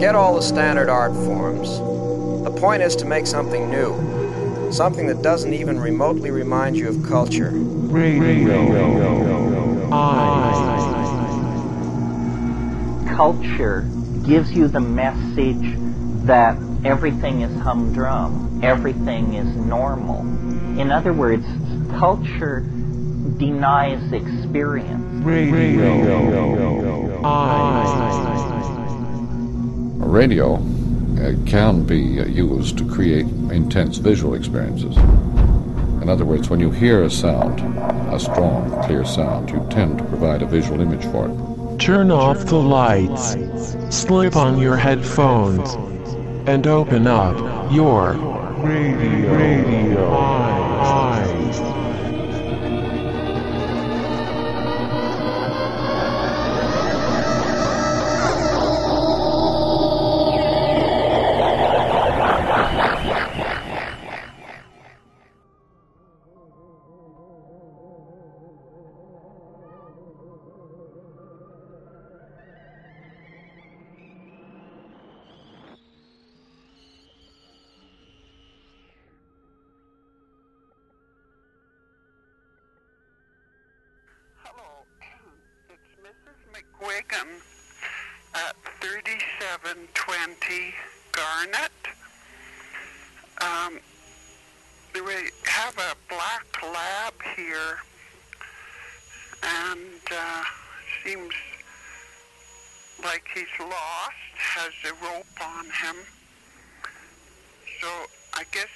Forget all the standard art forms. The point is to make something new, something that doesn't even remotely remind you of culture. Radio. Culture gives you the message that everything is humdrum, everything is normal. In other words, culture denies experience. Radio uh, can be uh, used to create intense visual experiences. In other words, when you hear a sound, a strong, clear sound, you tend to provide a visual image for it. Turn off the lights, slip on your headphones, and open up your radio, radio McWigan at 3720 Garnet. Um, we have a black lab here, and uh, seems like he's lost, has a rope on him. So I guess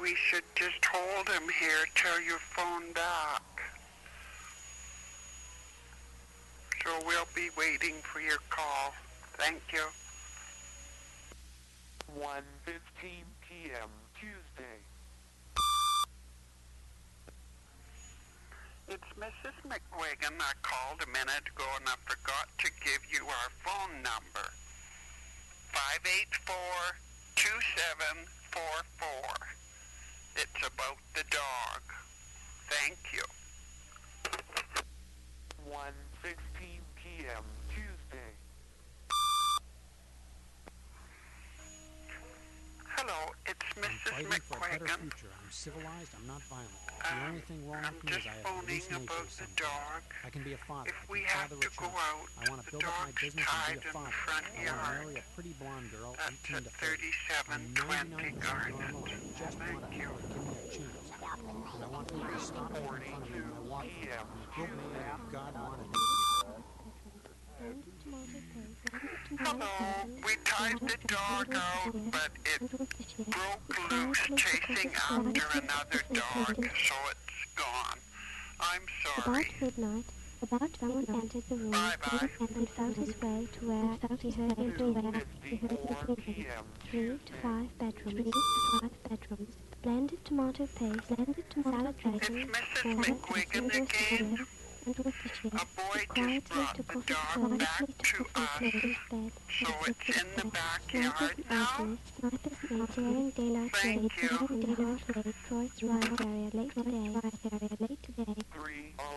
we should just hold him here till you phone back. So we'll be waiting for your call. Thank you. 1:15 p.m. Tuesday. It's Mrs. McWigan. I called a minute ago and I forgot to give you our phone number. 584-2744. It's about the dog. Thank you. 1:16 better McWigan. future. I'm civilized. I'm not violent. The Um, only thing wrong I'm with me is I have a phoning loose nature about of the some kind. dog. I can be a father. If I can have father to a go child. out, I want to the build up my business and be a father. front I want to marry a pretty blonde girl, That's 18 to 30. I'm 3720 99% normal. I just Thank want to you. give me a chance. And I want people to stop making fun of me when I walk p.m. Good man, if God wanted me. Hello, we tied the dog out, but it broke loose chasing after another dog, so it's gone. I'm About sorry. midnight, about someone entered the room Bye-bye. and found his way to where he heard everywhere. He heard 2:54 everything. p.m. Three to five bedrooms. Three to five bedrooms. Blended tomato paste. Blended tomato salad It's dressing. Mrs. salad McWigan dressing, again. And Worcestershire. A boy just brought the dog back to us. So it's in the backyard now? arsonist, snipers mates wearing daylight Thank you. wearing daylight raid, Troy's right area late today, right area late today.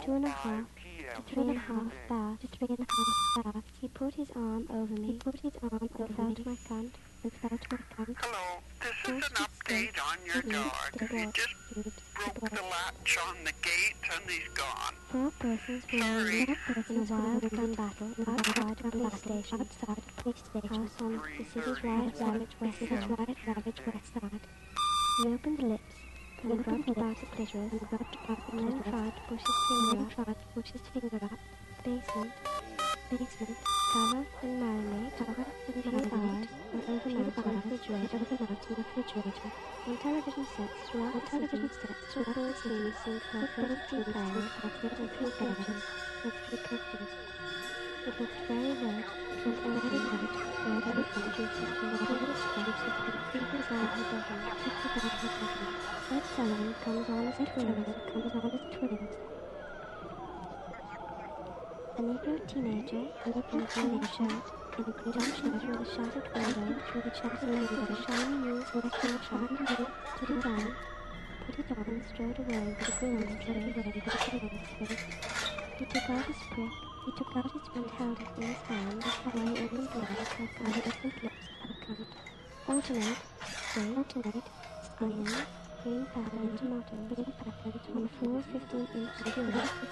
Two and a 3:05 half p.m. Three oh and a half bath, three and a half bath. He put his arm over me. He put his arm and felt my cunt and felt my cunt. Hello, this is an update on your dog. He just gate and he's gone. Four persons were Sorry. in four persons wild gun battle outside a police station. Outside a police station. House on the city's right ravage west city's right ravage west side. He opened the lips. And rubbed about the clitoris and rubbed about and then tried to push his finger up. Tried to push his finger up. Basement. Basement. Cover and marinate. Cover and marinate. And overnight in the refrigerator. Overnight in the refrigerator. On television sets throughout the television sets the her first two players of three coaches. It looked very and of the. A Negro teenager in a blue shirt, in a shirt with a shattered window, with a shattered window, a shiny new shiny new, took it down, put it strode away with a grin on his a face. He took out his prick He took out his and held it in his hand while he opened the eyes and opened lips account. Alternate, say, alternate, onion, green pepper and tomato, green pepper on 15-inch skewers, 15 inch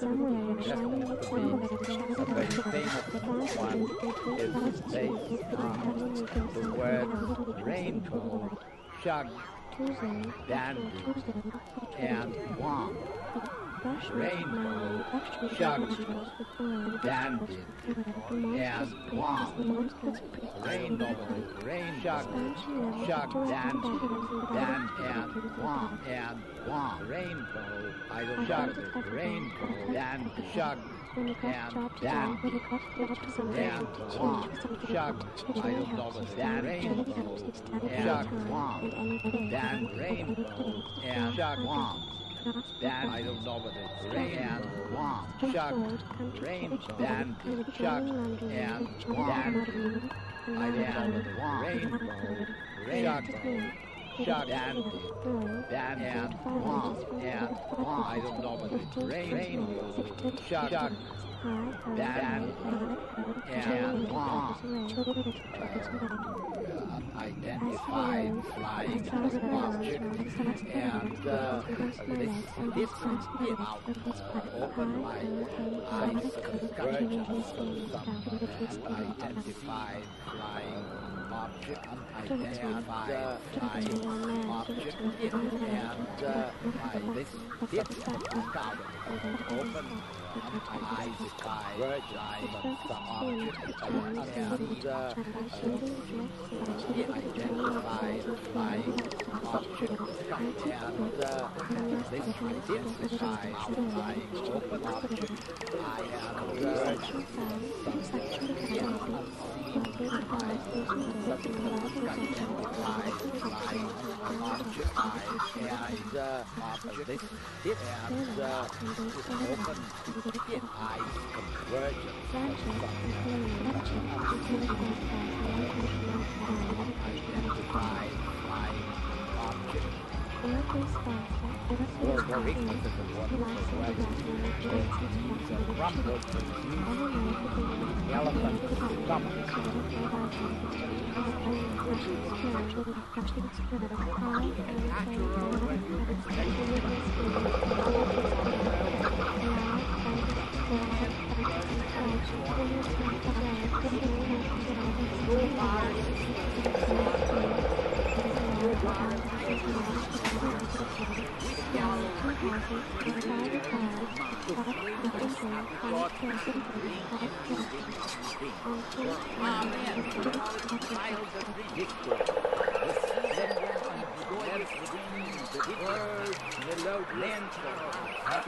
very famous one is based on the word rainbow, shug, dandy, and womp. Rainbow, shug, dandy, and womp. Rainbow, rain, shug, shug, dandy, dan, womp, and. Rainbow, don't shug, rainbow, dan, shug, When the cost and dropped dan, down, when the cost dropped to something, and to change womp, for something shug, else, I which don't really know helps what us dan, really rainbow, helps us stand and at any time womp, and any place, dan, and any rainbow, place. and shug, Cross womp. the Dan, I don't know what it's rain Controlled shug, country rain, dan, and with shug, flowing laundry and room, womp. and I womp, rainbow, rainbow, shug, dandy, dan, and womp, and womp. I don't know what it's rain, rainbow, shug, Identified flying object, and this this is out open my eyes convergence something flying flying and uh, uh, open it, eyes convergence. Or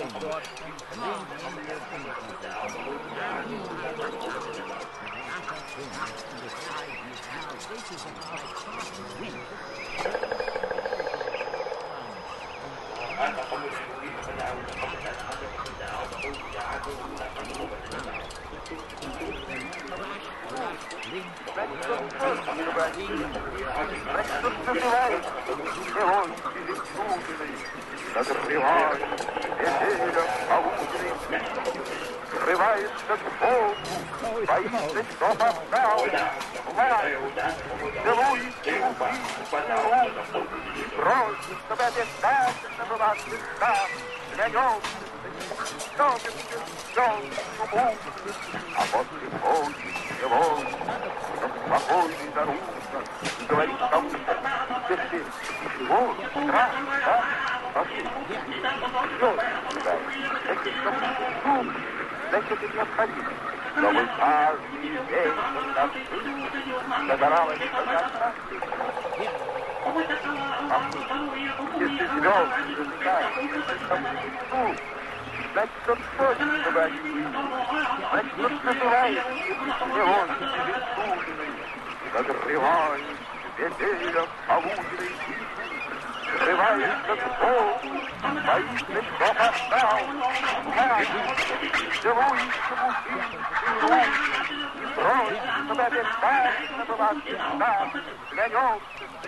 crumpled, elephant stomach. Срывается в пол, боится дома знал, Целуйте, убийцы, просит, чтобы обязательно была звезда для елки, щелкнет, щелкнет буквы, а после хочет его, чтоб спокойный наружно говорит кому-то, если ничего страшно, да, вообще нет, все сюда, это что думаешь, значит, это необходимо чтобы каждый вечер на всю загоралась Разрывает ветерок паутины Срывается в голову Боится, что постал Бежит, целуется в усы И бросится до бесцельно была звезда Клянется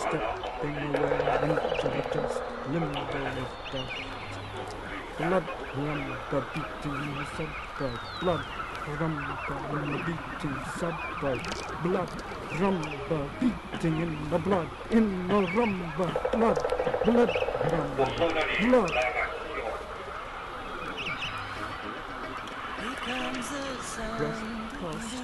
stepping away into the just limbo of death. Blood rumba beating subway, blood rumba beating subway, blood rumba beating in the blood, in the rumba, blood, blood rumba, blood.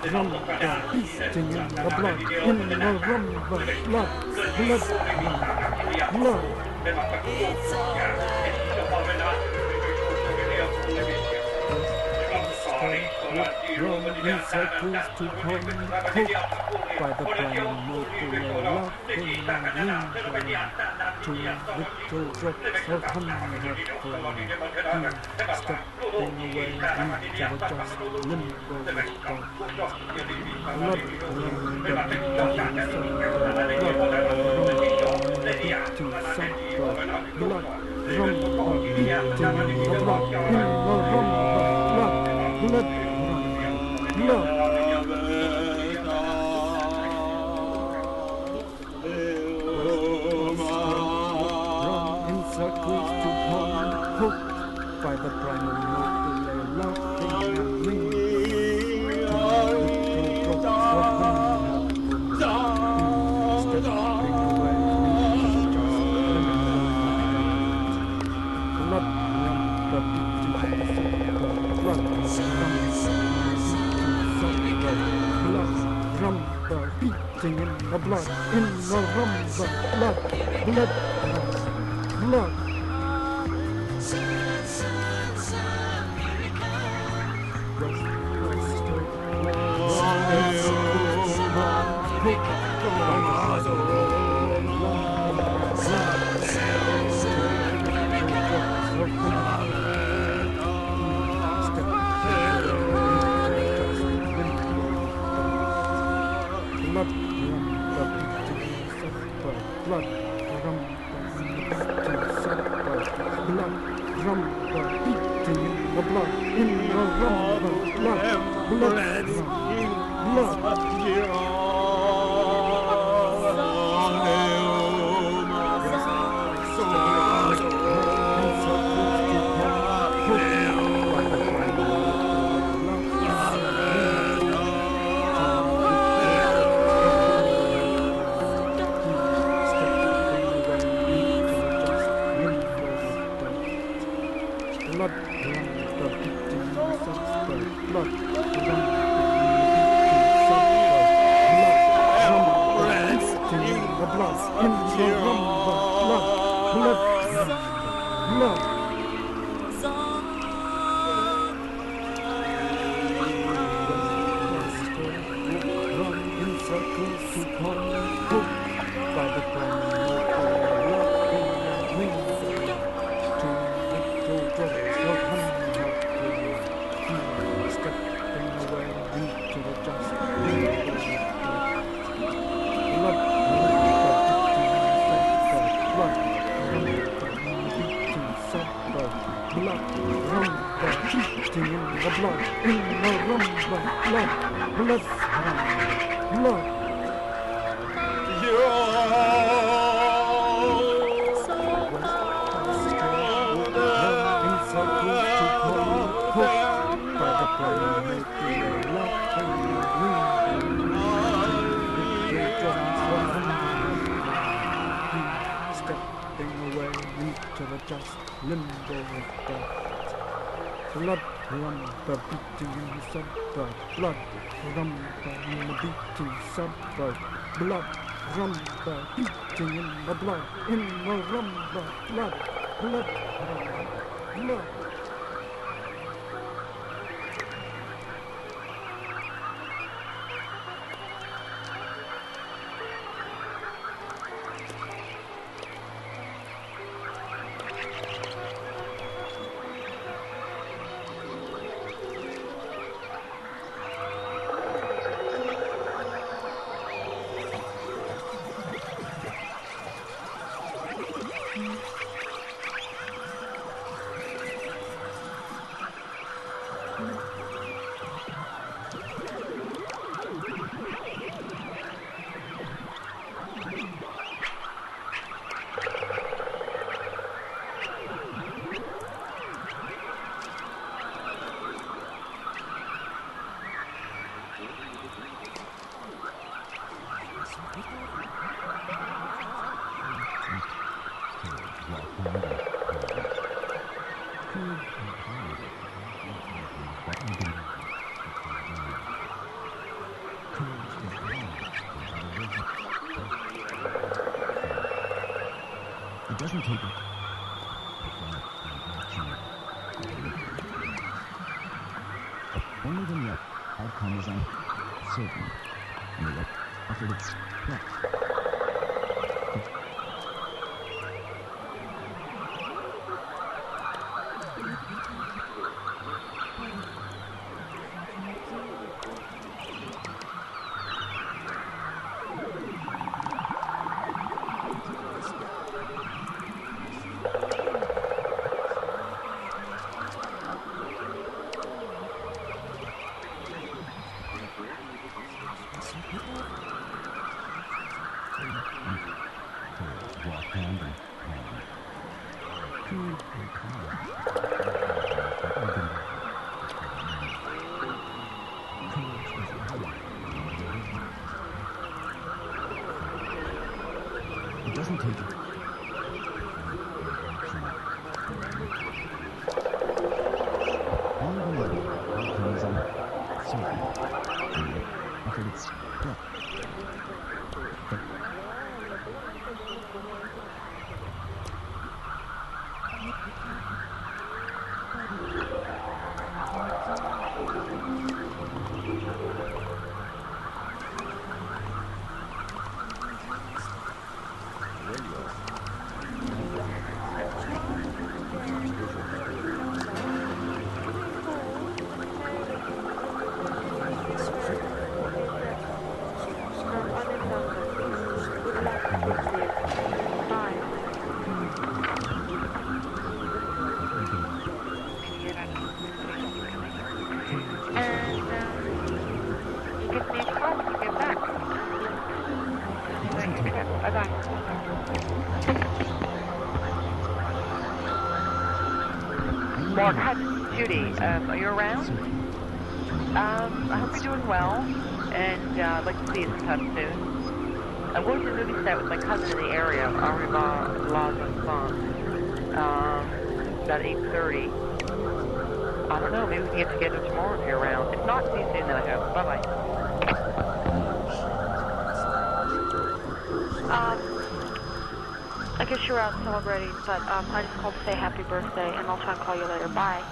Costa, walk round the circles to to the of. no, no. the blood, in the rumba, blood, blood, blood. blood. blood. No. 흘러 흘러 흘러 Only when the outcome is uncertain and the offered its price. Around? Um, I hope you're doing well, and uh, I'd like to see you sometime soon. I'm going to the movie set with my cousin in the area, Arriva La Enfants, um, about 8.30. I don't know, maybe we can get together tomorrow if you're around. If not, see you soon then, I hope. Bye-bye. Um, I guess you're out celebrating, but um, I just called to say happy birthday, and I'll try and call you later. Bye.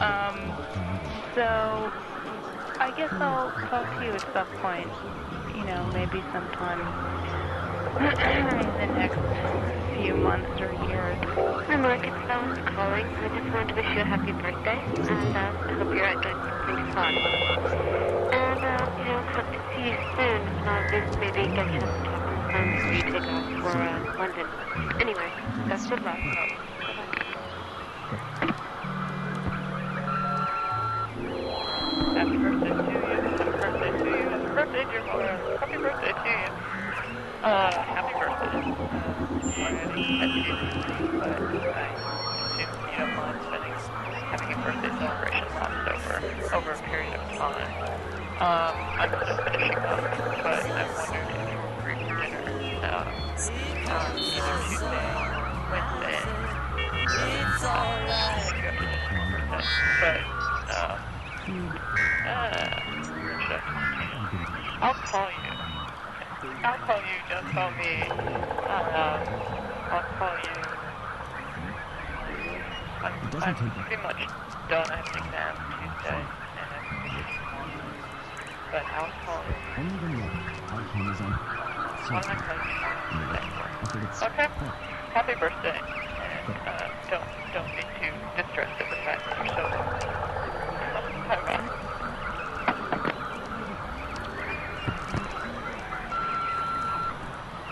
Um, so I guess I'll talk to you at some point. You know, maybe sometime in the next few months or years. Hi, Mark. It's Ellen calling. I just wanted to wish you a happy birthday, and uh, I hope you're doing something fun. And, uh, you know, hope to see you soon. If not, this maybe get you some talk phone before you take off for uh, London. Anyway, best of luck. I'm, I'm pretty much done. I have an exam Tuesday, and I think it's. But I'll call you. Only the love is on. Why don't I call you Tuesday? Okay. Happy birthday. And uh, don't don't be too distressed at the fact that you're so young. Bye bye.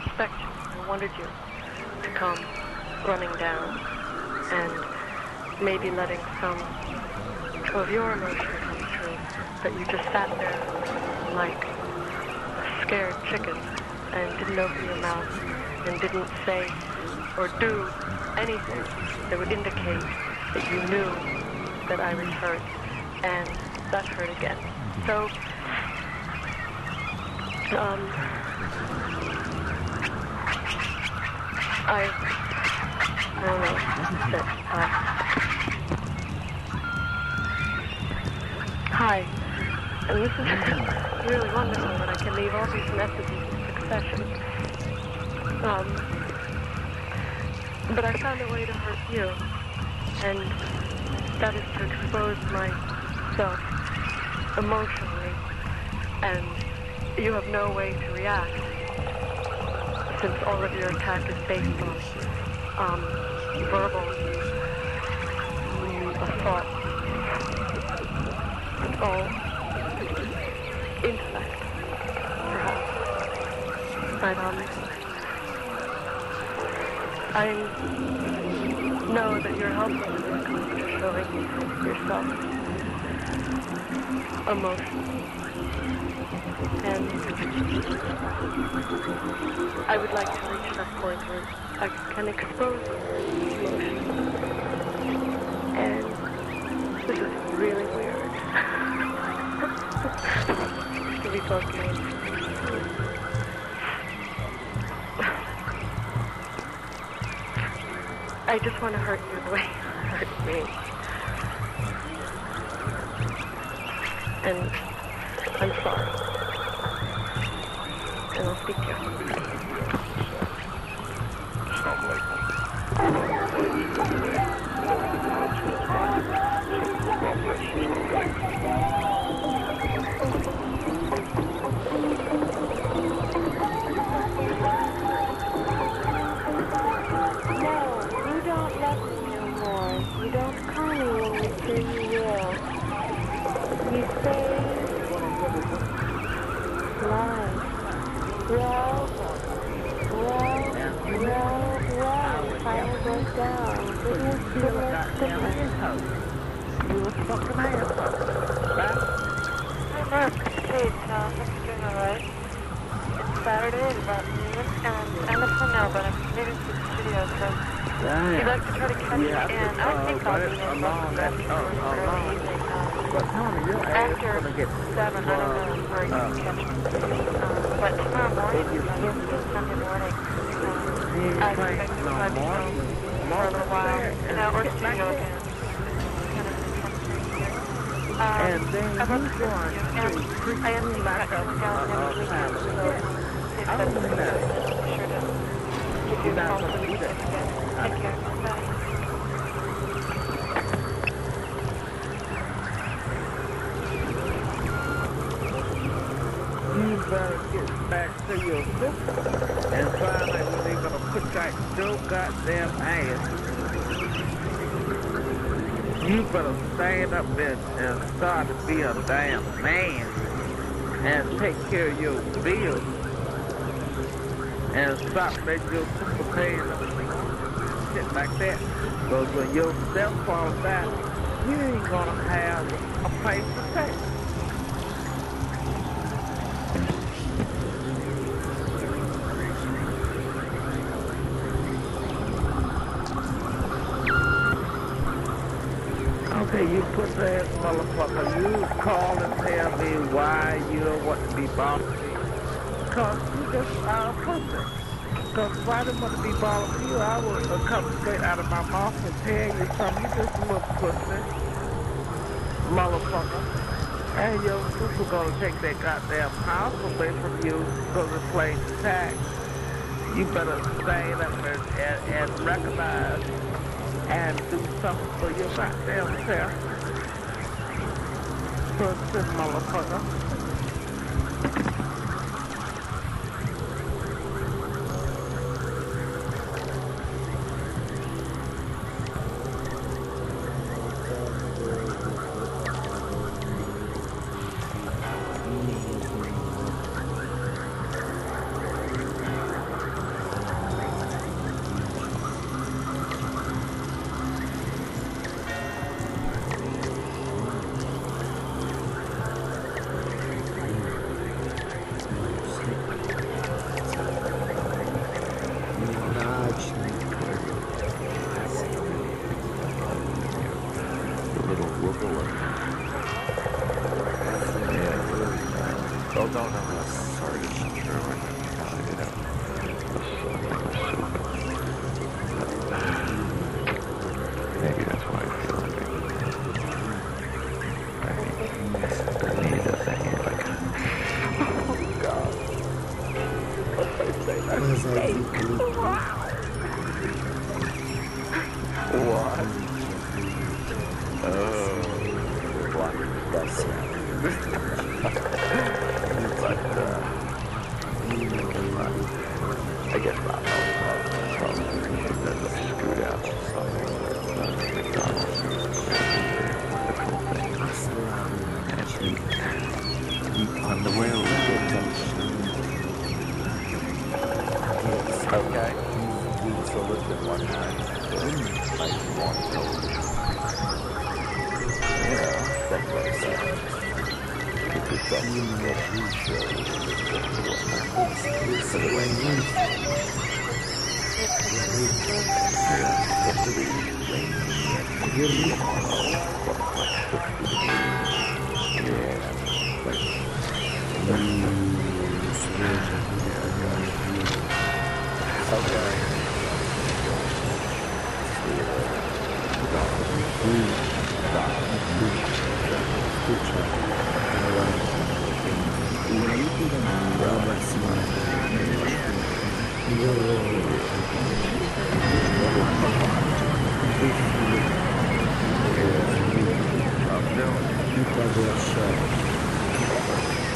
expect you. I wanted you to come running down and maybe letting some of your emotion come through. But you just sat there like a scared chicken and didn't open your mouth and didn't say or do anything that would indicate that you knew that I was hurt and that hurt again. So, um, I, I don't know, that, uh, hi, and this is really wonderful that I can leave all these messages in succession. Um, but I found a way to hurt you, and that is to expose myself emotionally, and you have no way to react since all of your attack is based on um, verbal mm, assault. All intellect, perhaps. But um, I know that you're it comes to showing yourself emotion. And I would like to reach that point where I can expose emotion. To be. I just want to hurt you the way you hurt me. You better get back to your sister and find out when they gonna put that your goddamn ass. You better stand up and, and start to be a damn man and take care of your bills and stop letting your sister pay shit like that. Because when your step falls down, you ain't gonna have a place to stay. Motherfucker, you call and tell me why you don't want to be bothered. Because you just are a person. Because if I didn't want to be bothered you, I would have come straight out of my mouth and tell you something. You just a little pussy. Motherfucker. And your sister gonna take that goddamn house away from you because it's plain tax. You better stand up and, and, and recognize and do something for your goddamn self. Pussy motherfucker.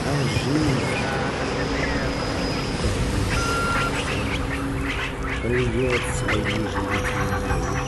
Скажи. Придется ей жить.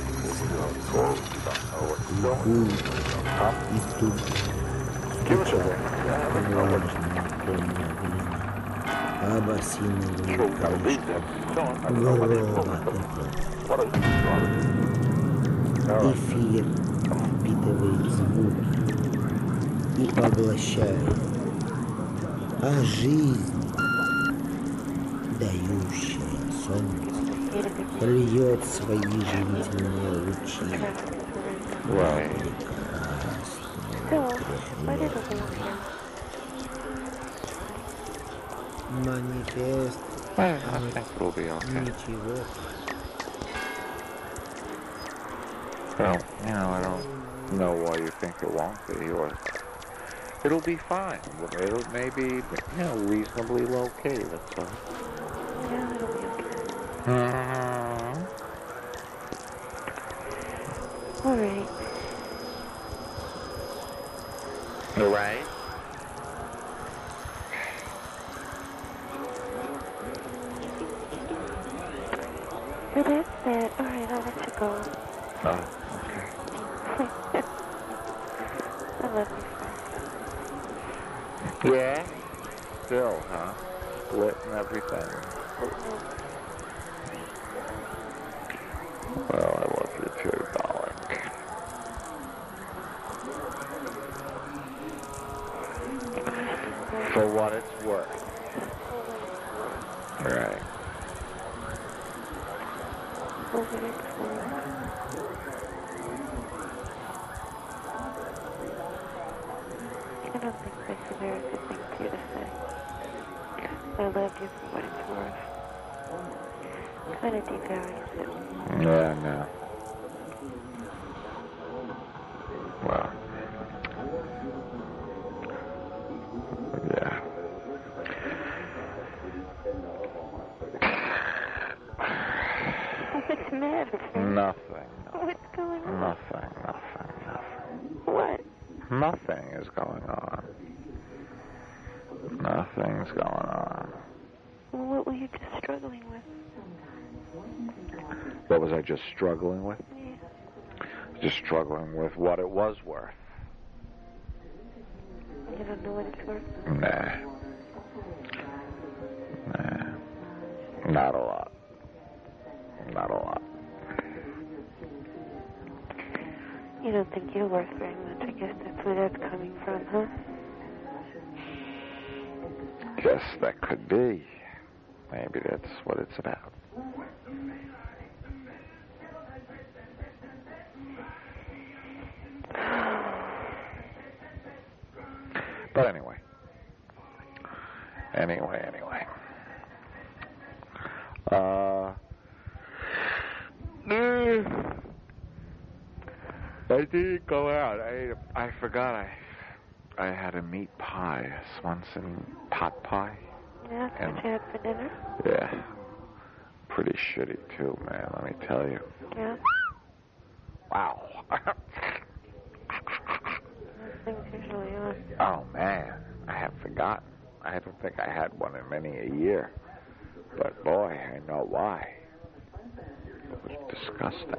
Эфир впитывает звуки и поглощает. А жизнь, дающая солнце, льет свои живительные лучи. Well, I you know, I don't know why you think it won't be, or it'll be fine. It'll maybe, you know, reasonably low key. Yeah, it'll be okay. Uh -huh. Lit and everything. Well, I love you too, darling. For what it's worth. Right. Over it for I don't think that's a very good thing for to say. I love you for what it's worth. Kind of devalues it. Yeah, I know. Well. Yeah. What's the matter? Nothing. What's going on? Nothing, nothing, nothing. What? Nothing is going on. Nothing's going on. Well, what were you just struggling with? What was I just struggling with? Just struggling with what it was worth. You don't know what it's worth? Nah. Nah. Not a lot. Not a lot. You don't think you're worth very much. I guess that's where that's coming from, huh? guess that could be. Maybe that's what it's about. But anyway. Anyway, anyway. Uh, I didn't go out. I ate a, I forgot I I had a meat pie, a Swanson pot pie. Yeah, that's And- what you had for dinner? Yeah. Pretty shitty too, man, let me tell you. Yeah. Wow. Those things usually are. oh man, I have forgotten. I don't think I had one in many a year. But boy, I know why. It was disgusting.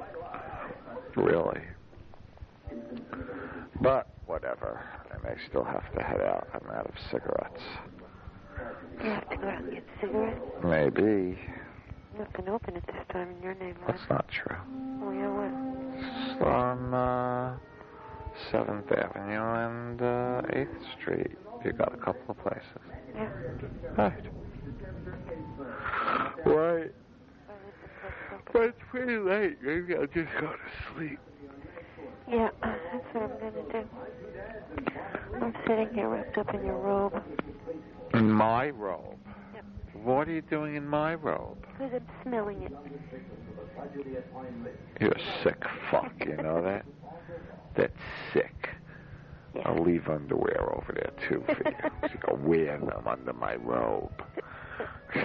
I still have to head out. I'm out of cigarettes. You have to go out and get cigarettes. Maybe. Nothing open at this time in your neighborhood. That's not true. Oh, yeah, what? On uh, 7th Avenue and uh, 8th Street. You got a couple of places. Yeah. Right. Right. But it's pretty late. Maybe I'll just go to sleep. Yeah, that's what I'm gonna do. I'm sitting here wrapped up in your robe. In my robe? Yep. What are you doing in my robe? Because I'm smelling it. You're a sick fuck, you know that? That's sick. I'll leave underwear over there too for you. so you can wear them under my robe.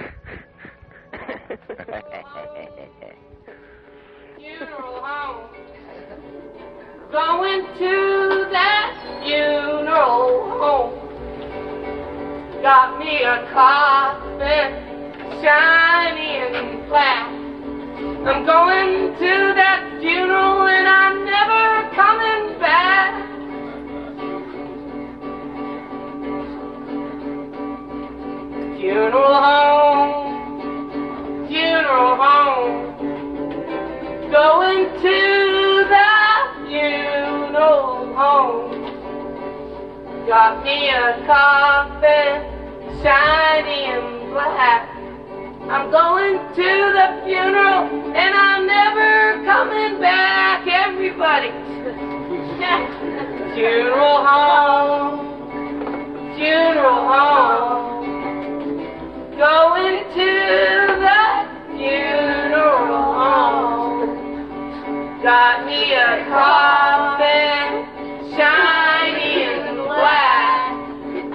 funeral home. Going to that funeral home. Got me a coffin, shiny and black. I'm going to that funeral and I'm never coming back. Funeral home, funeral home. Going to Got me a coffin, shiny and black. I'm going to the funeral and I'm never coming back. Everybody. funeral home, funeral home. Going to the funeral home. Got me a coffin, shiny.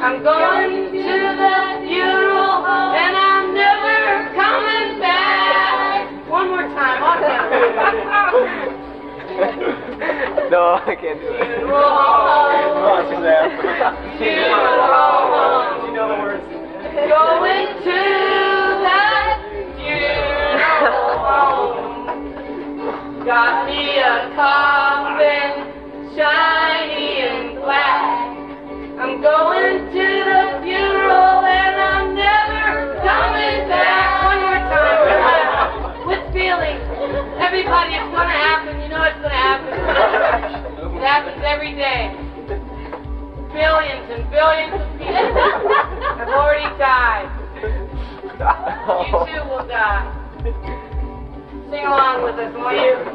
I'm going to the funeral home and I'm never coming back. One more time, all no, I can't do it. Funeral home. Funeral home. You know the words. Going to that funeral home. Got me a coffin, shiny and black. I'm going to the funeral and I'm never coming back. One more time. With feeling. Everybody, it's gonna happen. You know it's gonna happen. It happens every day. Billions and billions of people have already died. You too will die. Sing along with us, won't you?